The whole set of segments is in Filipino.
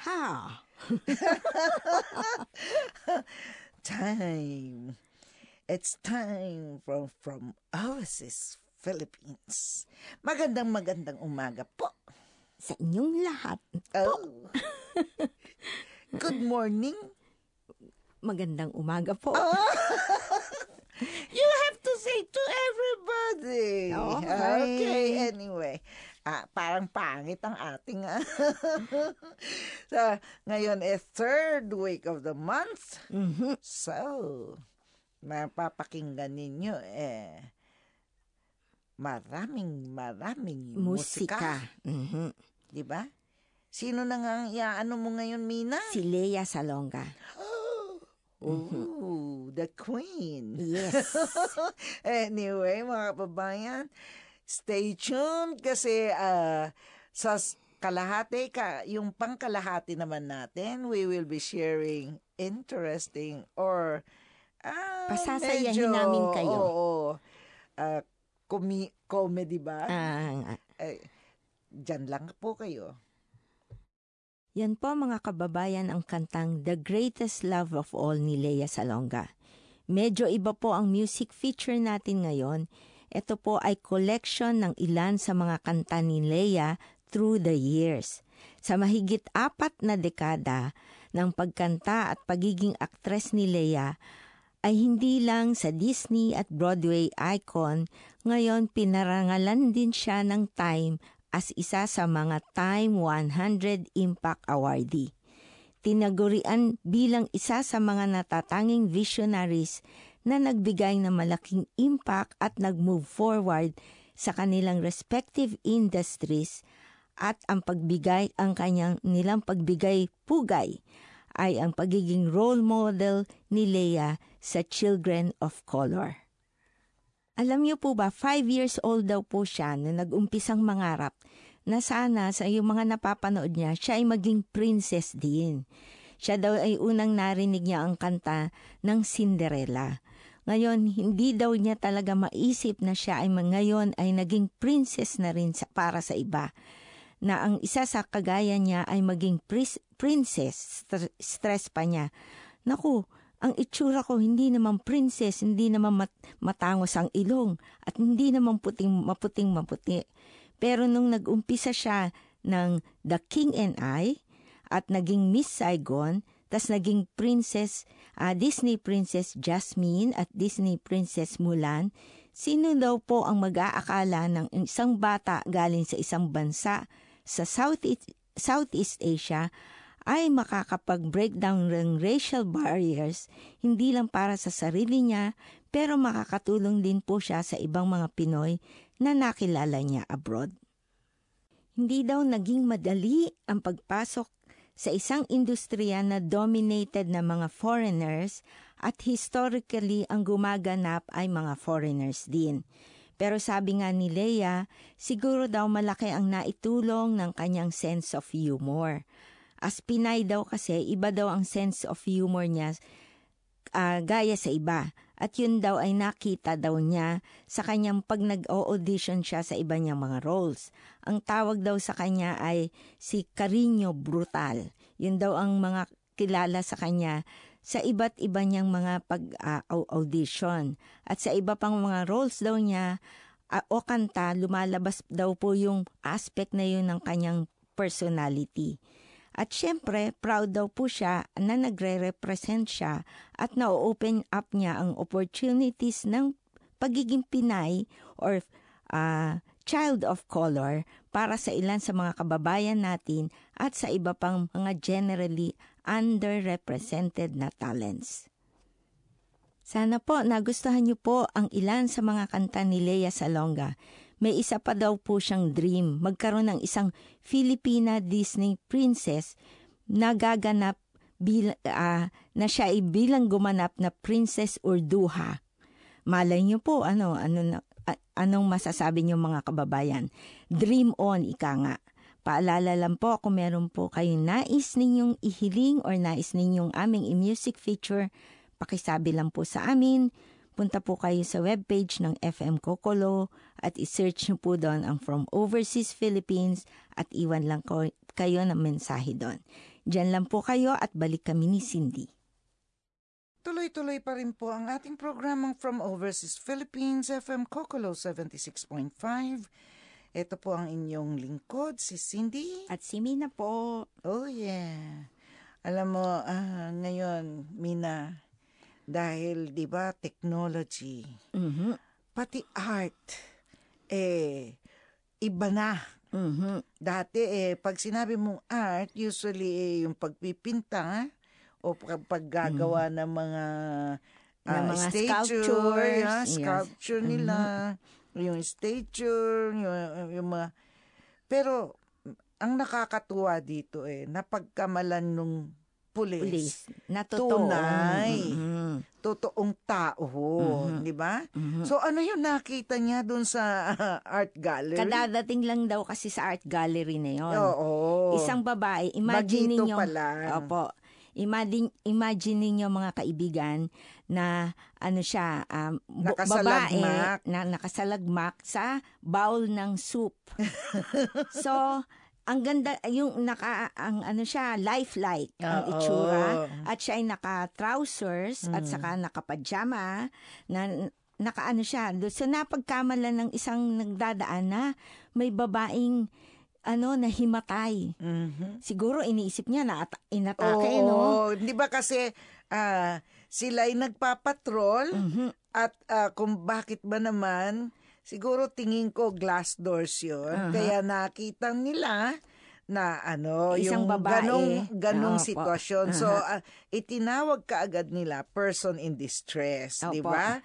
Ha! time. It's time from from Oasis, Philippines. Magandang magandang umaga po. Sa inyong lahat. Oh. Good morning. Magandang umaga po. Oh. You have to say to everybody. Oh, okay. Okay, anyway. Ah, parang pangit ang ating ah. so, ngayon is third week of the month. Mhm. So, mapapakinggan ninyo eh maraming maraming musika. Musika. Mhm. Di ba? Sino na nga ang iaano mo ngayon, Mina? Si Lea Salonga. Oh, the queen. Yes. anyway, mga kababayan, stay tuned kasi ah, sa kalahati, ka, yung pangkalahati naman natin, we will be sharing interesting or ah, Pasasayahin medyo, namin kayo. Oo. ah, comi- comedy ba? Ah, Eh, dyan lang po kayo. yan po mga kababayan ang kantang The Greatest Love of All ni Lea Salonga. Medyo iba po ang music feature natin ngayon. Ito po ay collection ng ilan sa mga kanta ni Lea through the years. Sa mahigit apat na dekada ng pagkanta at pagiging aktres ni Lea, ay hindi lang sa Disney at Broadway icon, ngayon pinarangalan din siya ng Time as isa sa mga Time 100 Impact Awardee. Tinagurian bilang isa sa mga natatanging visionaries na nagbigay ng malaking impact at nag-move forward sa kanilang respective industries at ang pagbigay ang kanyang nilang pagbigay pugay ay ang pagiging role model ni Leia sa children of color. Alam niyo po ba, five years old daw po siya na nag-umpisang mangarap na sana sa yung mga napapanood niya, siya ay maging princess din. Siya daw ay unang narinig niya ang kanta ng Cinderella. Ngayon, hindi daw niya talaga maisip na siya ay ngayon ay naging princess na rin sa, para sa iba. Na ang isa sa kagaya niya ay maging pris- princess, Stre- stress pa niya. Naku, ang itsura ko hindi naman princess, hindi naman mat- matangos ang ilong, at hindi naman puting maputing maputi. Pero nung nag-umpisa siya ng The King and I, at naging Miss Saigon, tas naging Princess, ah, Disney Princess Jasmine at Disney Princess Mulan, sino daw po ang mag-aakala ng isang bata galing sa isang bansa sa Southeast, Southeast Asia ay makakapag-breakdown ng racial barriers hindi lang para sa sarili niya pero makakatulong din po siya sa ibang mga Pinoy na nakilala niya abroad. Hindi daw naging madali ang pagpasok sa isang industriya na dominated na mga foreigners at historically ang gumaganap ay mga foreigners din. Pero sabi nga ni Leia, siguro daw malaki ang naitulong ng kanyang sense of humor. As Pinay daw kasi, iba daw ang sense of humor niya ah, gaya sa iba. At yun daw ay nakita daw niya sa kanyang pag nag-audition siya sa iba niyang mga roles. Ang tawag daw sa kanya ay si Carino Brutal. Yun daw ang mga kilala sa kanya sa iba't iba niyang mga pag-audition. At sa iba pang mga roles daw niya o kanta, lumalabas daw po yung aspect na yun ng kanyang personality. At syempre, proud daw po siya na nagre-represent siya at na-open up niya ang opportunities ng pagiging Pinay or ah, child of color para sa ilan sa mga kababayan natin at sa iba pang mga generally underrepresented na talents. Sana po nagustuhan niyo po ang ilan sa mga kanta ni Lea Salonga. May isa pa daw po siyang dream, magkaroon ng isang Filipina Disney princess na gaganap bil, ah, na siya ay bilang gumanap na Princess Urduha. Malay niyo po ano ano na, anong masasabi niyo mga kababayan. Dream on ika nga. Paalala lang po kung meron po kayong nais ninyong ihiling or nais ninyong aming i-music feature, pakisabi lang po sa amin. Punta po kayo sa webpage ng FM Kokolo at isearch nyo po doon ang From Overseas Philippines at iwan lang ko, kayo ng mensahe doon. Diyan lang po kayo at balik kami ni Cindy. Tuloy-tuloy pa rin po ang ating programang From Overseas Philippines, FM Kokolo 76.5. Ito po ang inyong lingkod, si Cindy. At si Mina po. Oh yeah. Alam mo, ah, ngayon, Mina, dahil 'di ba technology, Mhm. pati art eh iba na. Mhm. Dati eh pag sinabi mong art, usually eh, yung pagpipinta o pag paggagawa ng mga Mm. Ng ah, mga statue, sculptures, yeah, yes. sculpture nila, yung statue, yung, yung mga pero ang nakakatuwa dito eh napagkamalan nung pulis. Pulis. Na totoo. Tunay. Mhm. totoong tao, Mhm. di ba? Mhm. So ano yung nakita niya doon sa art gallery? Kadadating lang daw kasi sa art gallery na yon. Oo. Isang babae, imagine Bagito ninyo. pa lang. Opo. Imagine, imagine ninyo mga kaibigan na ano siya, um, babae na nakasalagmak sa bowl ng soup. so, ang ganda, yung naka, ang ano siya, lifelike ang Oo. itsura. At siya ay naka-trousers at Mm. saka naka-pajama na nakaano siya. Do- So napagkamalan ng isang nagdadaan na may babaeng ano na himatay. Mhm. Siguro iniisip niya na at- inatake, Oo, no? Di ba kasi ah, sila ay nagpapatrol Mhm. at ah, kung bakit ba naman, siguro tingin ko glass doors yun. Aha. Kaya nakita nila na ano, Isang yung babae. ganong, ganong Opo. sitwasyon. So, Aha. ah, itinawag kaagad nila person in distress, di Opo. ba?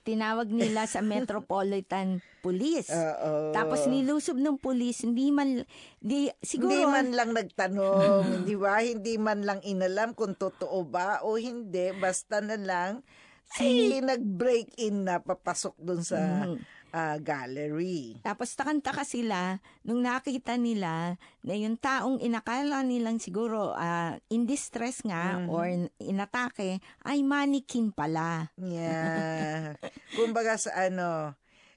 Tinawag nila sa Metropolitan Police. Oo. Tapos nilusob ng police, hindi man, di, siguro, Hindi man lang nagtanong, di ba? Hindi man lang inalam kung totoo ba o hindi. Basta na lang, si nag-break in na papasok dun sa Mhm. Ah, gallery. Tapos takantaka sila nung nakita nila na yung taong inakala nilang siguro ah, in distress nga Mhm. or inatake ay mannequin pala. Yeah. Kumbaga sa ano,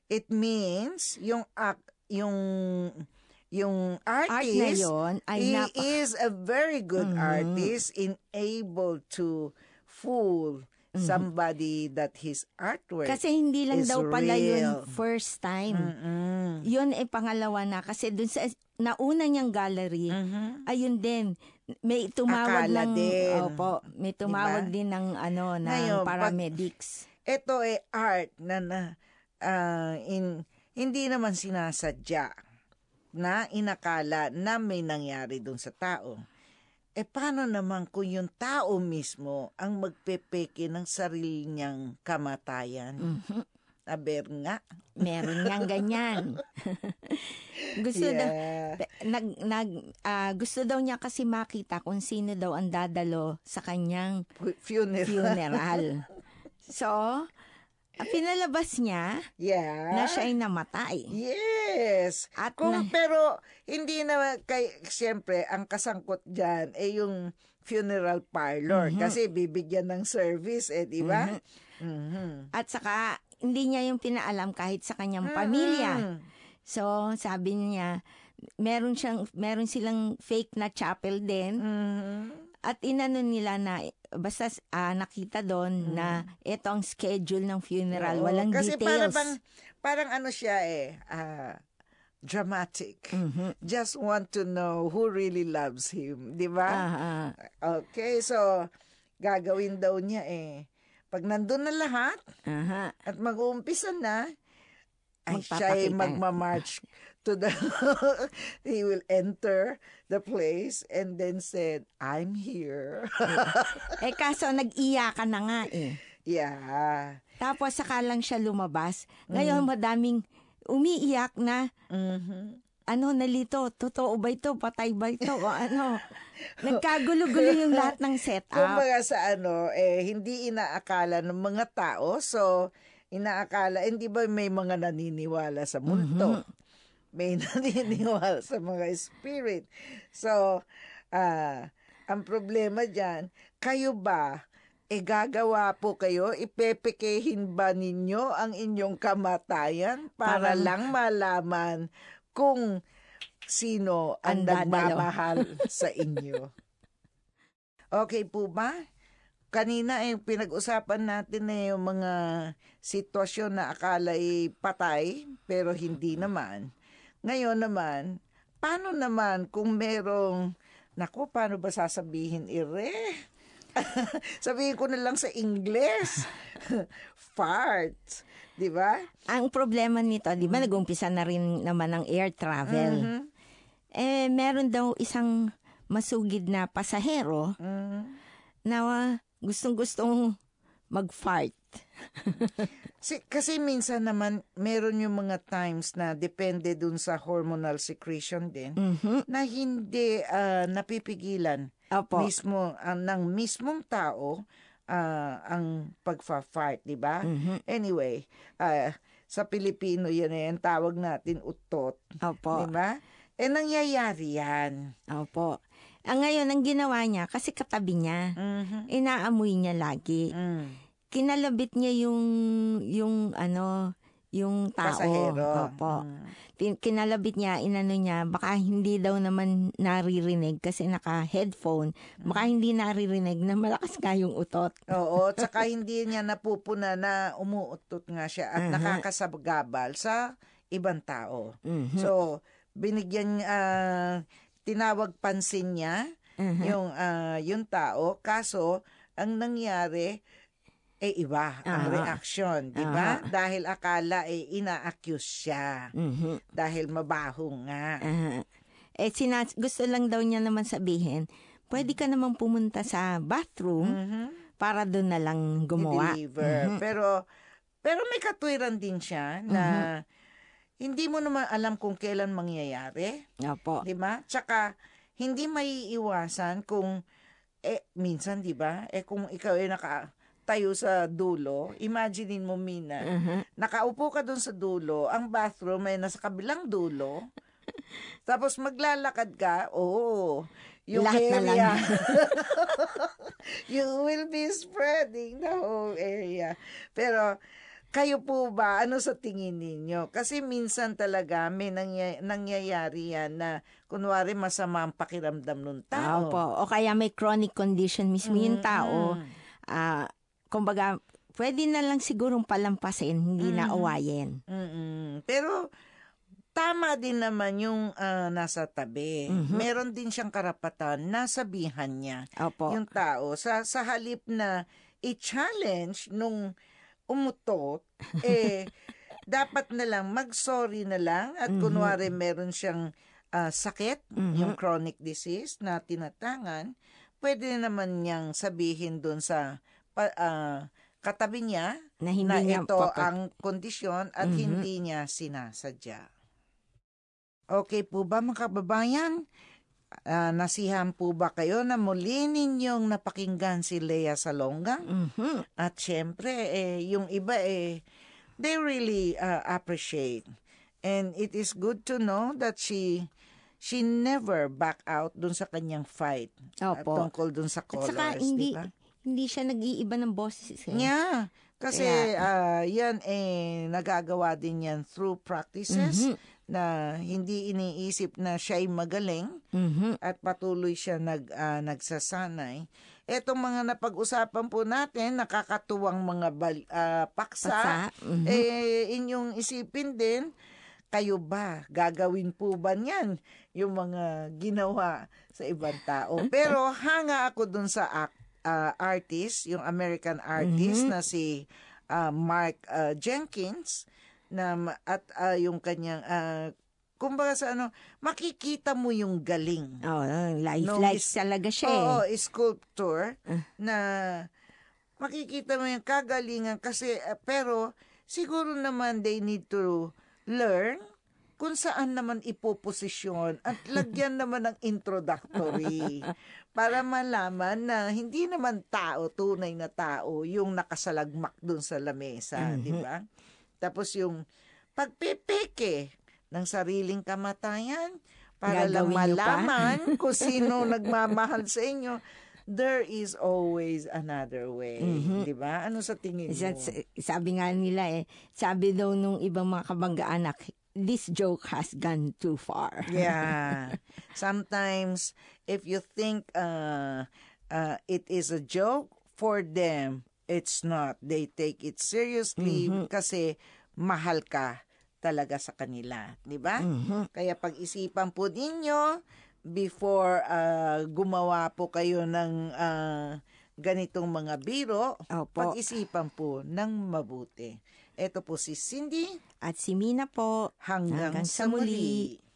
it means yung act, yung yung Art na artist yon ay he napa- is a very good Mhm. artist in able to fool somebody that his artwork Mm-hmm. kasi hindi lang daw pala real. yun first time. Mm-mm. Yun ay pangalawa na kasi dun sa nauna niyang gallery, Mhm. ayun din may tumawag Akala ng din. opo, may tumawag Diba? din ng ano ng Ngayon, paramedics. Ito ay art na, na ah, in, hindi naman sinasadya na inakala na may nangyari dun sa tao. E paano naman kung yung tao mismo ang magpepeke ng sarili niyang kamatayan? Mhm. Aber nga. Meron niyang ganyan. gusto daw Yeah. pe- nag nag ah, gusto daw niya kasi makita kung sino daw ang dadalo sa kanyang Funeral. funeral. so, pinalabas niya Yeah. na siya ay namatay. Yes. At Kung, na- pero hindi na kay siyempre ang kasangkot diyan ay yung funeral parlor Mhm. kasi bibigyan ng service eh, di ba? Mhm. At saka hindi niya yung pinaalam kahit sa kanyang pamilya. Mhm. So, sabi niya, meron siyang meron silang fake na chapel din Mhm. At inano nila na basta ah, nakita doon na ito ang schedule ng funeral. Oo, walang kasi details. bang parang ano siya eh, ah, dramatic. Mhm. Just want to know who really loves him, di ba? Ah. Okay, so gagawin daw niya eh. Pag nandun na lahat Aha. at mag-uumpisa na, ay siya ay Magpapakita. magmamarch to the, he will enter the place and then said, I'm here. Eh kaso nag-iyakan na nga eh. yeah. Tapos saka lang siya lumabas. Mm. Ngayon madaming umiiyak na Mhm. ano nalito, totoo ba ito, patay ba ito, o ano. Nagkagulo-gulo yung lahat ng setup. Kumbaga sa ano, eh, hindi inaakala ng mga tao. So, inaakala, hindi ba may mga naniniwala sa multo? May naniniwala sa mga spirit. So, ah, ang problema dyan, kayo ba, e gagawa po kayo, ipepekehin ba ninyo ang inyong kamatayan para Parang- lang malaman kung sino ang nagmamahal sa inyo? Okay po ba? Kanina eh, pinag-usapan natin eh, yung mga sitwasyon na akala ay patay, pero hindi naman. Ngayon naman, paano naman kung merong, naku, paano ba sasabihin, ire? Sabihin ko na lang sa English. Fart. Di ba? Ang problema nito, di ba, nag-umpisa na rin naman ang air travel. Mhm. Eh, meron daw isang masugid na pasahero Mhm. na gustong-gustong mag-fart. Si, kasi minsan naman, meron yung mga times na depende dun sa hormonal secretion din, Mhm. na hindi ah, napipigilan Opo. mismo ah, ng mismong tao ah, ang pagfa-fart, di ba? Mhm. Anyway, ah, sa Pilipino yan eh, ang tawag natin utot, Opo. di ba? Eh, nangyayari yan. Opo. Ang ngayon, ang ginawa niya, kasi katabi niya, Mhm. inaamoy niya lagi. Mm. Kinalabit niya yung, yung ano, yung tao. Pasahero. Opo. Mm. Kinalabit niya, inano niya, baka hindi daw naman naririnig kasi naka-headphone. Baka hindi naririnig na malakas nga yung utot. Oo, tsaka hindi niya napupuna na umuutot nga siya at Aha. nakakasabgabal sa ibang tao. Mhm. So, binigyan ah, tinawag pansin niya Mhm. yung ah, yung tao kaso ang nangyari eh iba ang Aha. reaction, di ba? Aha. Dahil akala eh ina-accuse siya Mhm. dahil mabaho nga. Aha. Eh, sina- gusto lang daw niya naman sabihin, pwede ka naman pumunta sa bathroom Mhm. para doon na lang gumawa. I-deliver. Mhm. Pero pero may katwiran din siya na hindi mo naman alam kung kailan mangyayari. Opo. Di ba? Tsaka, hindi maiiwasan kung, eh, minsan, di ba? Eh, kung ikaw ay naka tayo sa dulo, imaginein mo, Mina, Mhm. nakaupo ka doon sa dulo, ang bathroom ay nasa kabilang dulo, tapos maglalakad ka, oo, yung Lahat na lang. area, you will be spreading the whole area. Pero, kayo po ba, ano sa tingin ninyo? Kasi minsan talaga may nangya- nangyayari yan na kunwari masama ang pakiramdam ng tao. Opo. O kaya may chronic condition mismo yung tao. Ah, kumbaga, pwede na lang sigurong palampasin, hindi na Mhm. awayin. Mm-mm. Pero tama din naman yung ah, nasa tabi. Mhm. Meron din siyang karapatan na sabihan niya Opo. yung tao sa sa halip na i-challenge nung umutot eh dapat na lang mag-sorry na lang at Mhm. kunwari meron siyang ah, sakit, Mhm. yung chronic disease na tinatangan, pwede naman niyang sabihin doon sa ah, katabi niya na hindi na niya ito papa- ang kondisyon at Mhm. hindi niya sinasadya. Okay po ba mga kababayan? Ah, nasihan po ba kayo na muli ninyong napakinggan si Lea Salonga? Mhm. At syempre, eh, yung iba eh, they really ah, appreciate. And it is good to know that she she never back out dun sa kanyang fight ah, Opo. tungkol dun sa At saka colors, hindi, di ba? hindi siya nag-iiba ng boses. Eh. Yeah. Kasi Kaya- ah, yan eh nagagawa din yan through practices Mhm. Na hindi iniisip na siya ay magaling Mhm. at patuloy siya nag ah, nagsasanay. Etong mga napag-usapan po natin, nakakatuwang mga bal, ah, paksa, Paksa. Mhm. eh inyong isipin din, kayo ba, gagawin po ba niyan yung mga ginawa sa ibang tao? Pero hanga ako dun sa ah, artist, yung American artist Mhm. na si ah, Mark ah, Jenkins na at ah, yung kanyang ah, kumbaga sa ano, makikita mo yung galing. Oh, life, No, life is- talaga siya. Oo, sculptor Ah. na makikita mo yung kagalingan kasi pero siguro naman they need to learn kung saan naman ipoposisyon at lagyan naman ng introductory para malaman na hindi naman tao, tunay na tao, yung nakasalagmak dun sa lamesa, Mhm. di ba? Tapos yung pagpipike ng sariling kamatayan para lang Gagawin pa? malaman kung sino nagmamahal sa inyo. There is always another way, Mhm. di ba? Ano sa tingin mo? Sa- sa- Sabi nga nila eh, sabi daw nung ibang mga kabangga-anak, this joke has gone too far. Yeah. Sometimes, if you think uh, uh, it is a joke for them. It's not. They take it seriously kasi mahal ka talaga sa kanila, 'di ba? Kaya pag-isipan po ninyo before uh, gumawa po kayo ng uh, ganitong mga biro, Opo. pag-isipan po ng mabuti. Ito po si Cindy At si Mina po. hanggang, Hanggang sa sa muli. muli.